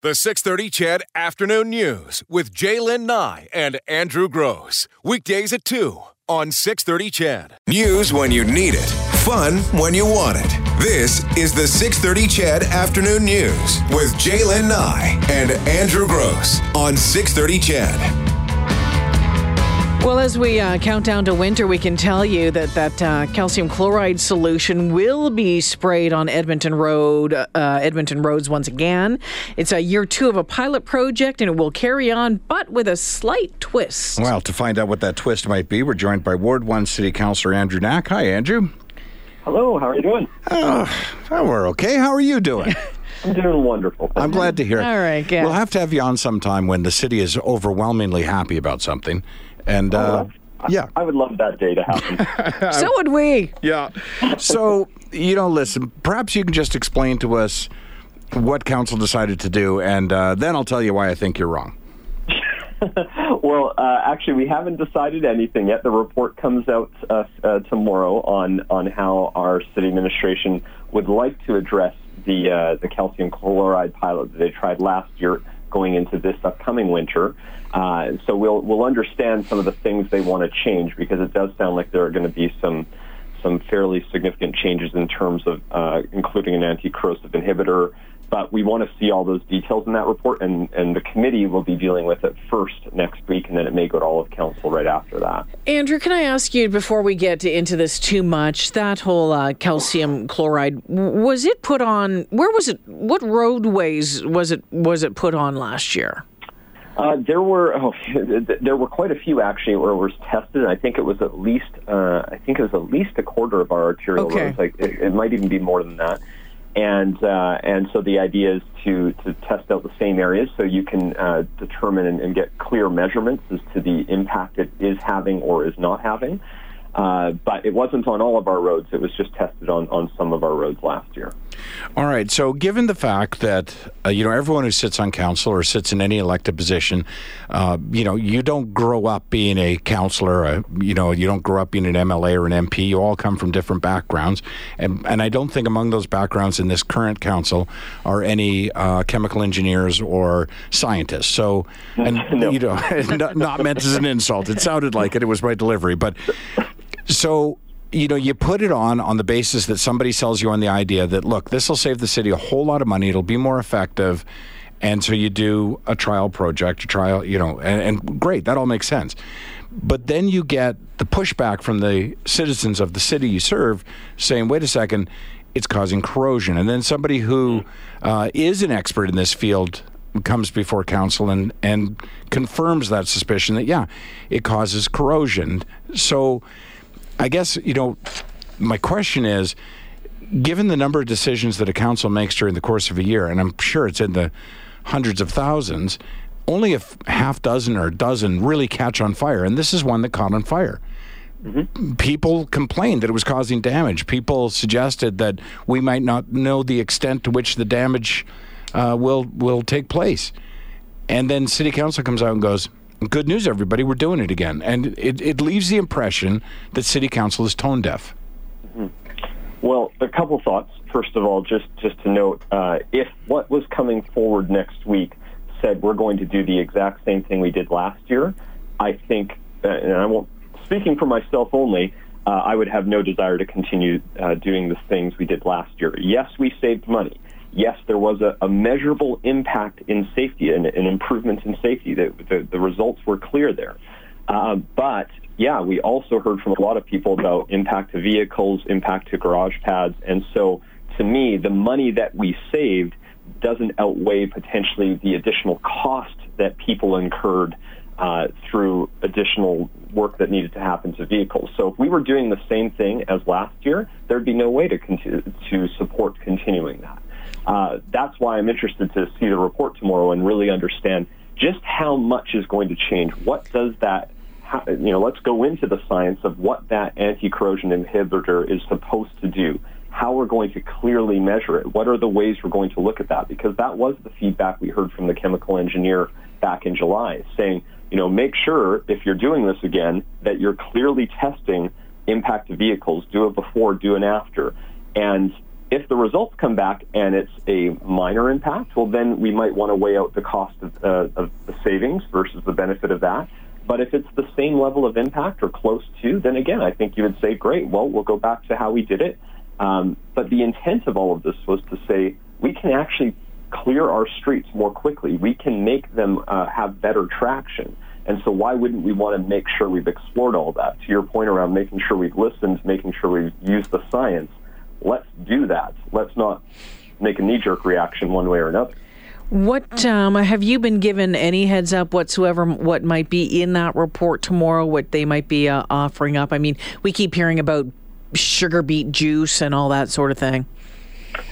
The 630 CHED Afternoon News with J'lyn Nye and Andrew Gross. Weekdays at 2 on 630 CHED. News when you need it, fun when you want it. This is the 630 CHED Afternoon News with J'lyn Nye and Andrew Gross on 630 CHED. Well, as we uh, count down to winter, we can tell you that that uh, calcium chloride solution will be sprayed on Edmonton Road, uh, Edmonton roads once again. It's a year two of a pilot project, and it will carry on, but with a slight twist. Well, to find out what that twist might be, we're joined by Ward One City Councillor Andrew Knack. Hi, Andrew. Hello. How are you doing? Oh, we're okay. How are you doing? I'm doing wonderful. I'm glad to hear it. All right, yeah. We'll have to have you on sometime when the city is overwhelmingly happy about something. And uh, yeah, I would love that day to happen. so would we. yeah. So you know, listen. Perhaps you can just explain to us what council decided to do, and uh, then I'll tell you why I think you're wrong. well, uh, actually, we haven't decided anything yet. The report comes out uh, uh, tomorrow on on how our city administration would like to address the uh, the calcium chloride pilot that they tried last year going into this upcoming winter. Uh, so we'll we'll understand some of the things they want to change because it does sound like there are going to be some some fairly significant changes in terms of uh, including an anti-corrosive inhibitor. But we want to see all those details in that report, and, and the committee will be dealing with it first next week, and then it may go to all of council right after that. Andrew, can I ask you before we get into this too much? That whole uh, calcium chloride was it put on? Where was it? What roadways was it? Was it put on last year? Uh, there were oh, there were quite a few actually where it was tested. I think it was at least uh, I think it was at least a quarter of our arterial Okay. roads. Like it, it might even be more than that. And uh, and so the idea is to to test out the same areas so you can uh, determine and, and get clear measurements as to the impact it is having or is not having. Uh, but it wasn't on all of our roads. It was just tested on, on some of our roads last year. All right. So, given the fact that uh, you know everyone who sits on council or sits in any elected position, uh, you know, you don't grow up being a councillor. Uh, you know, you don't grow up being an MLA or an MP. You all come from different backgrounds, and and I don't think among those backgrounds in this current council are any uh, chemical engineers or scientists. So, and No. you know, not, not meant as an insult. It sounded like it. It was my delivery, but so you know you put it on on the basis that somebody sells you on the idea that look this will save the city a whole lot of money. It'll be more effective. And so you do a trial project a trial you know and, and great that all makes sense. But then you get the pushback from the citizens of the city you serve saying wait a second it's causing corrosion. And then somebody who uh, is an expert in this field comes before council and and confirms that suspicion that yeah it causes corrosion. So I guess, you know, my question is given the number of decisions that a council makes during the course of a year, and I'm sure it's in the hundreds of thousands, only a f- half dozen or a dozen really catch on fire. And this is one that caught on fire. People complained that it was causing damage. People suggested that we might not know the extent to which the damage uh, will will take place. And then city council comes out and goes, Good news, everybody, we're doing it again. And it, it leaves the impression that city council is tone deaf. Well, a couple thoughts. First of all, just just to note, uh, if what was coming forward next week said we're going to do the exact same thing we did last year, I think, uh, and I won't speaking for myself only, uh, I would have no desire to continue uh, doing the things we did last year. Yes, we saved money. Yes, there was a, a measurable impact in safety and an improvement in safety. The, the, the results were clear there. Uh, but yeah, we also heard from a lot of people about impact to vehicles, impact to garage pads, and so to me, the money that we saved doesn't outweigh potentially the additional cost that people incurred uh, through additional work that needed to happen to vehicles. So if we were doing the same thing as last year, there'd be no way to to support continuing that. Uh, that's why I'm interested to see the report tomorrow and really understand just how much is going to change. What does that, how, you know, let's go into the science of what that anti-corrosion inhibitor is supposed to do. How we're going to clearly measure it. What are the ways we're going to look at that? Because that was the feedback we heard from the chemical engineer back in July, saying, you know, make sure if you're doing this again that you're clearly testing impact vehicles. Do it before, do it after. And If the results come back and it's a minor impact, well, then we might want to weigh out the cost of, uh, of the savings versus the benefit of that. But if it's the same level of impact or close to, then again, I think you would say, great, well, we'll go back to how we did it. Um, but the intent of all of this was to say we can actually clear our streets more quickly. We can make them uh, have better traction. And so why wouldn't we want to make sure we've explored all that? To your point around making sure we've listened, making sure we've used the science, let's do that. Let's not make a knee-jerk reaction one way or another. What um, have you been given any heads up whatsoever? What might be in that report tomorrow? What they might be uh, offering up? I mean, we keep hearing about sugar beet juice and all that sort of thing.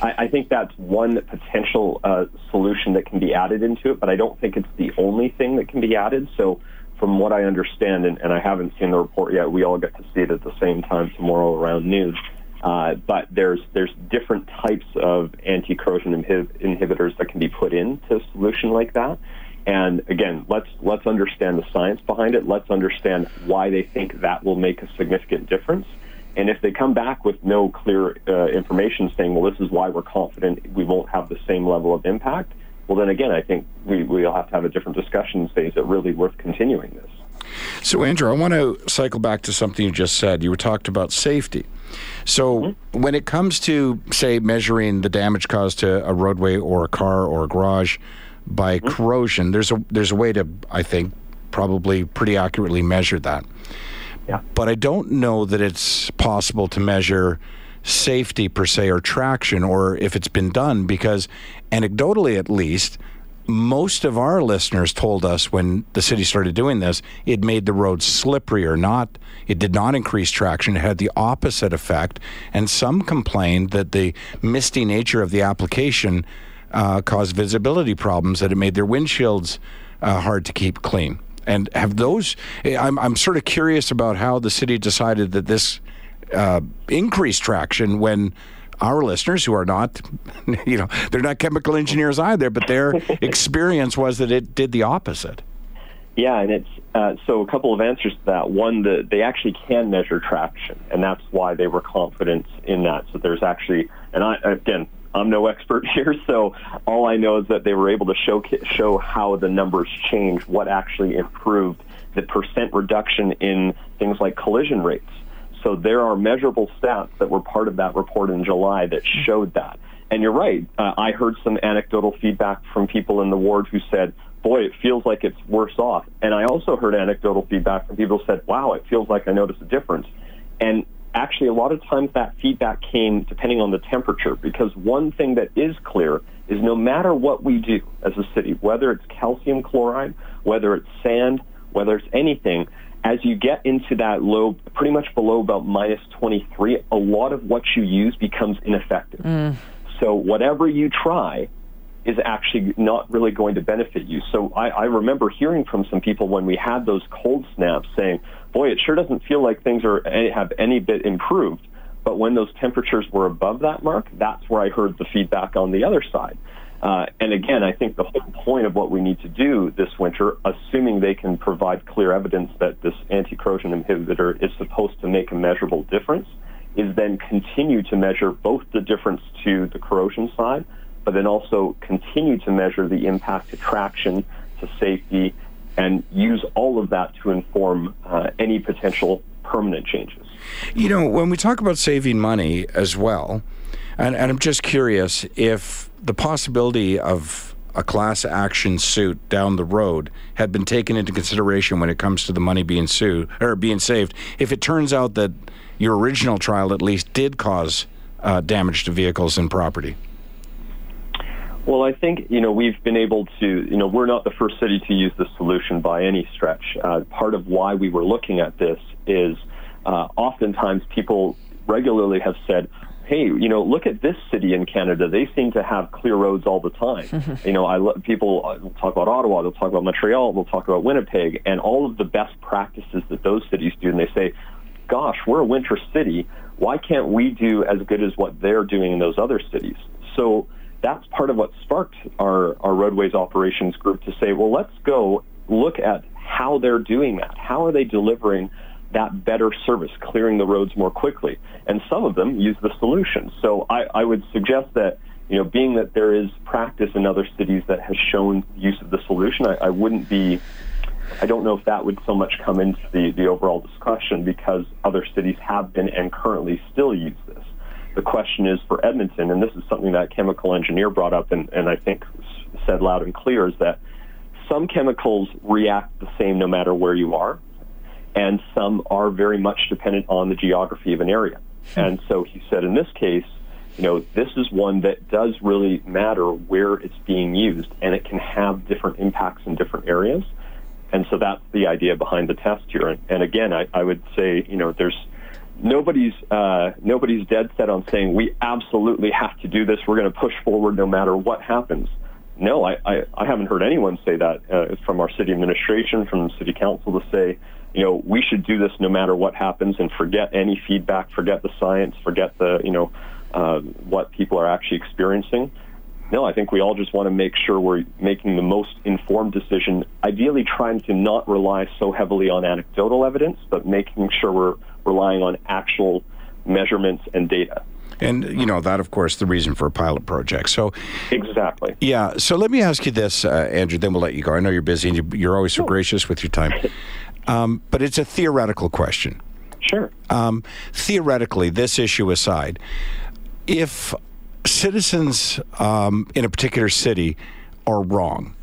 I, I think that's one potential uh, solution that can be added into it, but I don't think it's the only thing that can be added. So, from what I understand, and, and I haven't seen the report yet, we all get to see it at the same time tomorrow around noon. Uh, but there's there's different types of anti-corrosion inhib- inhibitors that can be put into a solution like that. And again, let's let's understand the science behind it. Let's understand why they think that will make a significant difference. And if they come back with no clear uh, information saying, well, this is why we're confident we won't have the same level of impact, well, then again, I think we, we'll have to have a different discussion phase. Is it really worth continuing this? So, Andrew, I want to cycle back to something you just said. You were talked about safety. So, mm-hmm. when it comes to, say, measuring the damage caused to a roadway or a car or a garage by mm-hmm. corrosion, there's a there's a way to, I think, probably pretty accurately measure that. Yeah. But I don't know that it's possible to measure safety per se or traction or if it's been done because anecdotally at least most of our listeners told us when the city started doing this it made the roads slipperier not it did not increase traction it had the opposite effect and some complained that the misty nature of the application uh, caused visibility problems that it made their windshields uh, hard to keep clean and have those? I'm I'm sort of curious about how the city decided that this uh, increased traction when our listeners who are not, you know, they're not chemical engineers either, but their experience was that it did the opposite. Yeah, and it's uh, so a couple of answers to that. One, that they actually can measure traction, and that's why they were confident in that. So there's actually, and I again, I'm no expert here, so all I know is that they were able to show show how the numbers changed, what actually improved, the percent reduction in things like collision rates. So there are measurable stats that were part of that report in July that showed that. And you're right. Uh, I heard some anecdotal feedback from people in the ward who said, boy, it feels like it's worse off. And I also heard anecdotal feedback from people who said, wow, it feels like I noticed a difference. And actually a lot of times that feedback came depending on the temperature because one thing that is clear is no matter what we do as a city, whether it's calcium chloride, whether it's sand, whether it's anything, as you get into that low, pretty much below about minus 23, a lot of what you use becomes ineffective. Mm. So whatever you try is actually not really going to benefit you. So I, I remember hearing from some people when we had those cold snaps saying, boy, it sure doesn't feel like things are have any bit improved. But when those temperatures were above that mark, that's where I heard the feedback on the other side. Uh, and again, I think the whole point of what we need to do this winter, assuming they can provide clear evidence that this anti-corrosion inhibitor is supposed to make a measurable difference, is then continue to measure both the difference to the corrosion side, but then also continue to measure the impact to traction, to safety, and use all of that to inform uh, any potential permanent changes. You know, when we talk about saving money as well, and, and I'm just curious if the possibility of a class action suit down the road had been taken into consideration when it comes to the money being sued or being saved. If it turns out that your original trial at least did cause uh, damage to vehicles and property. Well, I think, you know, we've been able to, you know, we're not the first city to use this solution by any stretch. Uh, part of why we were looking at this is uh, oftentimes people regularly have said, hey, you know, look at this city in Canada. They seem to have clear roads all the time. you know, I people uh, talk about Ottawa, they'll talk about Montreal, they'll talk about Winnipeg, and all of the best practices that those cities do. And they say, gosh, we're a winter city. Why can't we do as good as what they're doing in those other cities? So that's part of what sparked our, our roadways operations group to say, well, let's go look at how they're doing that. How are they delivering that better service, clearing the roads more quickly. And some of them use the solution. So I, I would suggest that, you know, being that there is practice in other cities that has shown use of the solution, I, I wouldn't be, I don't know if that would so much come into the, the overall discussion because other cities have been and currently still use this. The question is for Edmonton, and this is something that chemical engineer brought up and, and I think said loud and clear, is that some chemicals react the same no matter where you are and some are very much dependent on the geography of an area. And so he said in this case, you know, this is one that does really matter where it's being used, and it can have different impacts in different areas. And so that's the idea behind the test here. And, and again, I, I would say, you know, there's nobody's uh, nobody's dead set on saying we absolutely have to do this. We're going to push forward no matter what happens. No, I, I, I haven't heard anyone say that uh, from our city administration, from the city council to say, you know, we should do this no matter what happens and forget any feedback, forget the science, forget the, you know, uh, what people are actually experiencing. No, I think we all just want to make sure we're making the most informed decision, ideally trying to not rely so heavily on anecdotal evidence, but making sure we're relying on actual measurements and data. And you know that, of course, the reason for a pilot project. So exactly. Yeah. So let me ask you this, uh, Andrew. Then we'll let you go. I know you're busy and you're always so gracious with your time. Um, but it's a theoretical question. Sure. Um, theoretically, this issue aside, if citizens um, in a particular city are wrong,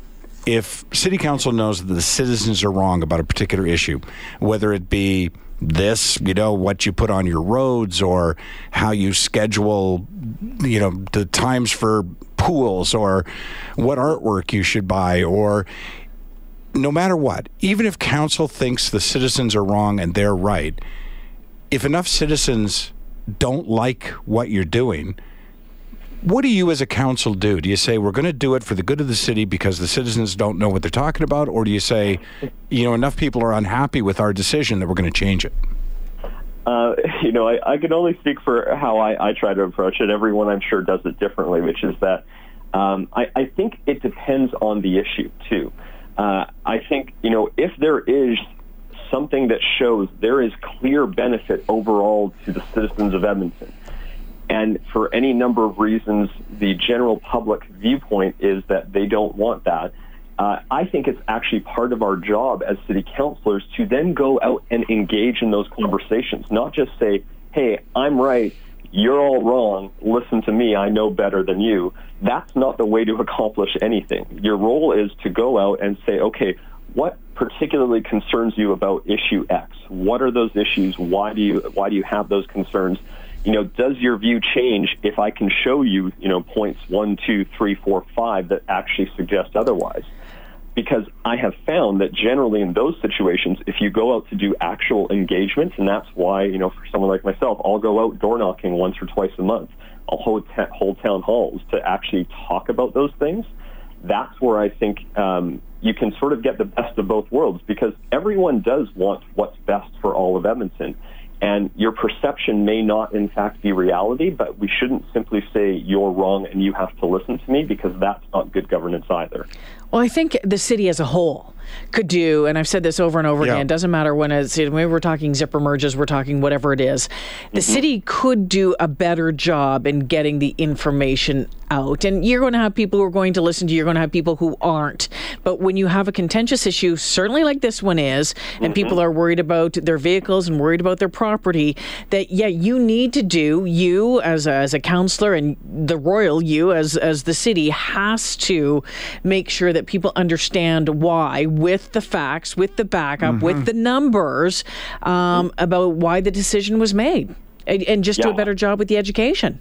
if city council knows that the citizens are wrong about a particular issue, whether it be this, you know, what you put on your roads or how you schedule, you know, the times for pools or what artwork you should buy or no matter what, even if council thinks the citizens are wrong and they're right, if enough citizens don't like what you're doing, what do you as a council do? Do you say we're going to do it for the good of the city because the citizens don't know what they're talking about, or do you say, you know, enough people are unhappy with our decision that we're going to change it? Uh, you know, I, I, can only speak for how I, I, try to approach it. Everyone, I'm sure, does it differently, which is that um, I, I, think it depends on the issue too. Uh, I think, you know, if there is something that shows there is clear benefit overall to the citizens of Edmonton, and for any number of reasons, the general public viewpoint is that they don't want that. Uh, I think it's actually part of our job as city councilors to then go out and engage in those conversations, not just say, hey, I'm right, you're all wrong, listen to me, I know better than you. That's not the way to accomplish anything. Your role is to go out and say, okay, what particularly concerns you about issue X? What are those issues? Why do you why do you have those concerns? You know, does your view change if I can show you, you know, points one, two, three, four, five that actually suggest otherwise? because I have found that generally in those situations, if you go out to do actual engagement, and that's why, you know, for someone like myself, I'll go out door knocking once or twice a month. Hold, hold town halls to actually talk about those things. That's where I think um, you can sort of get the best of both worlds because everyone does want what's best for all of Edmonton. And your perception may not, in fact, be reality, but we shouldn't simply say you're wrong and you have to listen to me because that's not good governance either. Well, I think the city as a whole could do, and I've said this over and over yeah. again, it doesn't matter when it's, maybe we're talking zipper merges, we're talking whatever it is, the mm-hmm. city could do a better job in getting the information out. And you're going to have people who are going to listen to you, you're going to have people who aren't. But when you have a contentious issue, certainly like this one is, and mm-hmm. people are worried about their vehicles and worried about their property, that, yeah, you need to do, you as a, as a councillor and the royal you as, as the city has to make sure that people understand why with the facts, with the backup, mm-hmm. with the numbers um, about why the decision was made, and, and just yeah. do a better job with the education.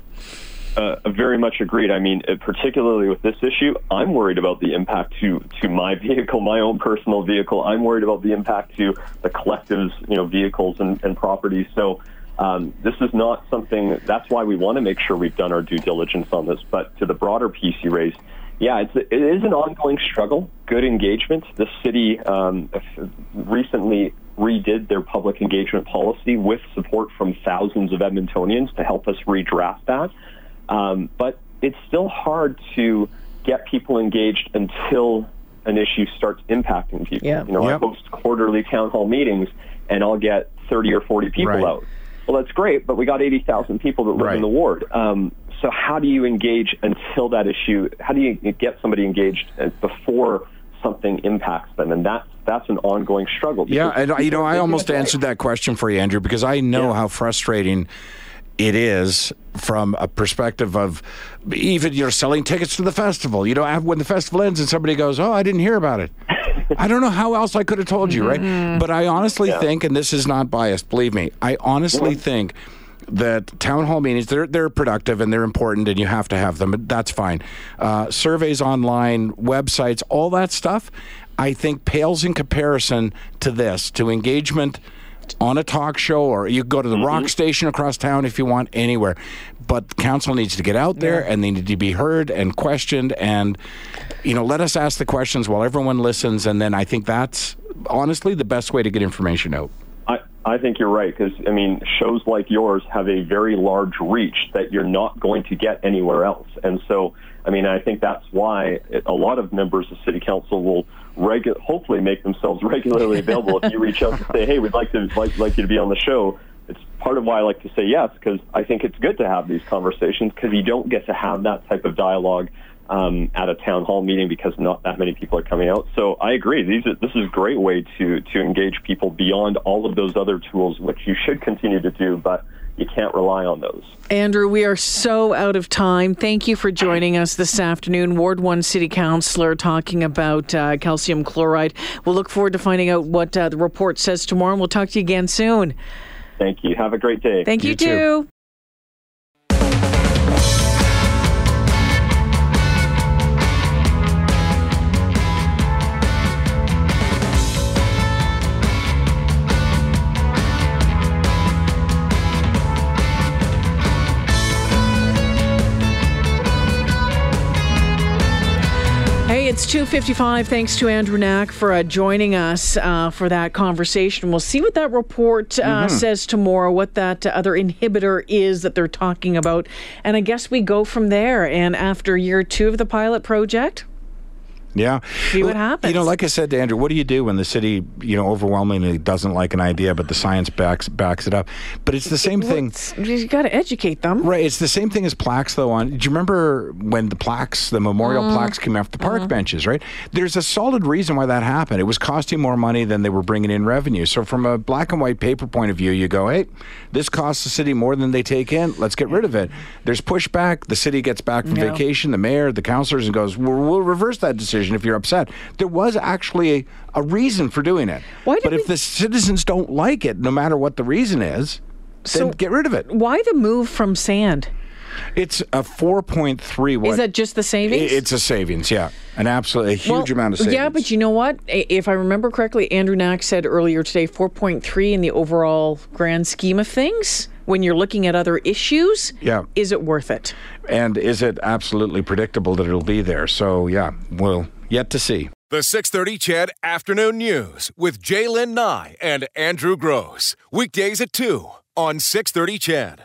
Uh, very much agreed. I mean, uh, particularly with this issue, I'm worried about the impact to to my vehicle, my own personal vehicle. I'm worried about the impact to the collective's, you know, vehicles and, and properties. So. Um, this is not something. That's why we want to make sure we've done our due diligence on this. But to the broader piece you raised, yeah, it's it is an ongoing struggle. Good engagement. The city um, recently redid their public engagement policy with support from thousands of Edmontonians to help us redraft that. Um, but it's still hard to get people engaged until an issue starts impacting people. Yeah. You know, Yep. I host quarterly town hall meetings, and I'll get 30 or 40 people Right. out. Well, that's great, but we got 80,000 people that live Right. in the ward. Um, so how do you engage until that issue? How do you get somebody engaged uh, before something impacts them? And that's that's an ongoing struggle. Yeah, and you know, I almost answered that question for you, Andrew, because I know Yeah. how frustrating it is from a perspective of even you're selling tickets to the festival. You know, when the festival ends and somebody goes, "Oh, I didn't hear about it." I don't know how else I could have told you, right? But I honestly Yeah. think, and this is not biased, believe me, I honestly think that town hall meetings they're they're productive and they're important and you have to have them. But that's fine. Uh, surveys online, websites, all that stuff, I think pales in comparison to this, to engagement on a talk show, or you go to the rock station across town if you want, anywhere. But council needs to get out there and they need to be heard and questioned and you know, let us ask the questions while everyone listens and then I think that's honestly the best way to get information out. I, think you're right because I mean shows like yours have a very large reach that you're not going to get anywhere else, and so I mean I think that's why a lot of members of city council will regu- hopefully make themselves regularly available. if you reach out and say, hey, we'd like to like, like you to be on the show, it's part of why I like to say yes because I think it's good to have these conversations because you don't get to have that type of dialogue um, at a town hall meeting because not that many people are coming out. So I agree. These are, this is a great way to to engage people beyond all of those other tools, which you should continue to do, but you can't rely on those. Andrew, we are so out of time. Thank you for joining us this afternoon. Ward 1 City Councillor talking about uh, calcium chloride. We'll look forward to finding out what uh, the report says tomorrow, and we'll talk to you again soon. Thank you. Have a great day. Thank you, You too. too. 2.55. Thanks to Andrew Knack for uh, joining us uh, for that conversation. We'll see what that report uh, says tomorrow, what that other inhibitor is that they're talking about. And I guess we go from there. And after year two of the pilot project, Yeah. See what happens. You know, like I said to Andrew, what do you do when the city, you know, overwhelmingly doesn't like an idea, but the science backs backs it up? But it's the same thing. You got to educate them. Right, it's the same thing as plaques, though. On do you remember when the plaques, the memorial Mm. plaques, came off the Mm-hmm. park benches? Right, there's a solid reason why that happened. It was costing more money than they were bringing in revenue. So, from a black and white paper point of view, you go, "Hey, this costs the city more than they take in. Let's get rid of it." There's pushback. The city gets back from Yeah. vacation. The mayor, the councilors, and goes, we'll, "We'll reverse that decision if you're upset." There was actually a, a reason for doing it. Why but if we- the citizens don't like it, no matter what the reason is, So- then get rid of it. Why the move from sand? It's a 4.3. What, Is that just the savings? It's a savings, yeah. An absolutely huge Well, amount of savings. Yeah, but you know what? If I remember correctly, Andrew Knack said earlier today 4.3 in the overall grand scheme of things. When you're looking at other issues, Yeah. is it worth it? And is it absolutely predictable that it'll be there? So, yeah, we'll yet to see. The 630 CHED Afternoon News with J'lyn Nye and Andrew Gross. Weekdays at 2 on 630 CHED.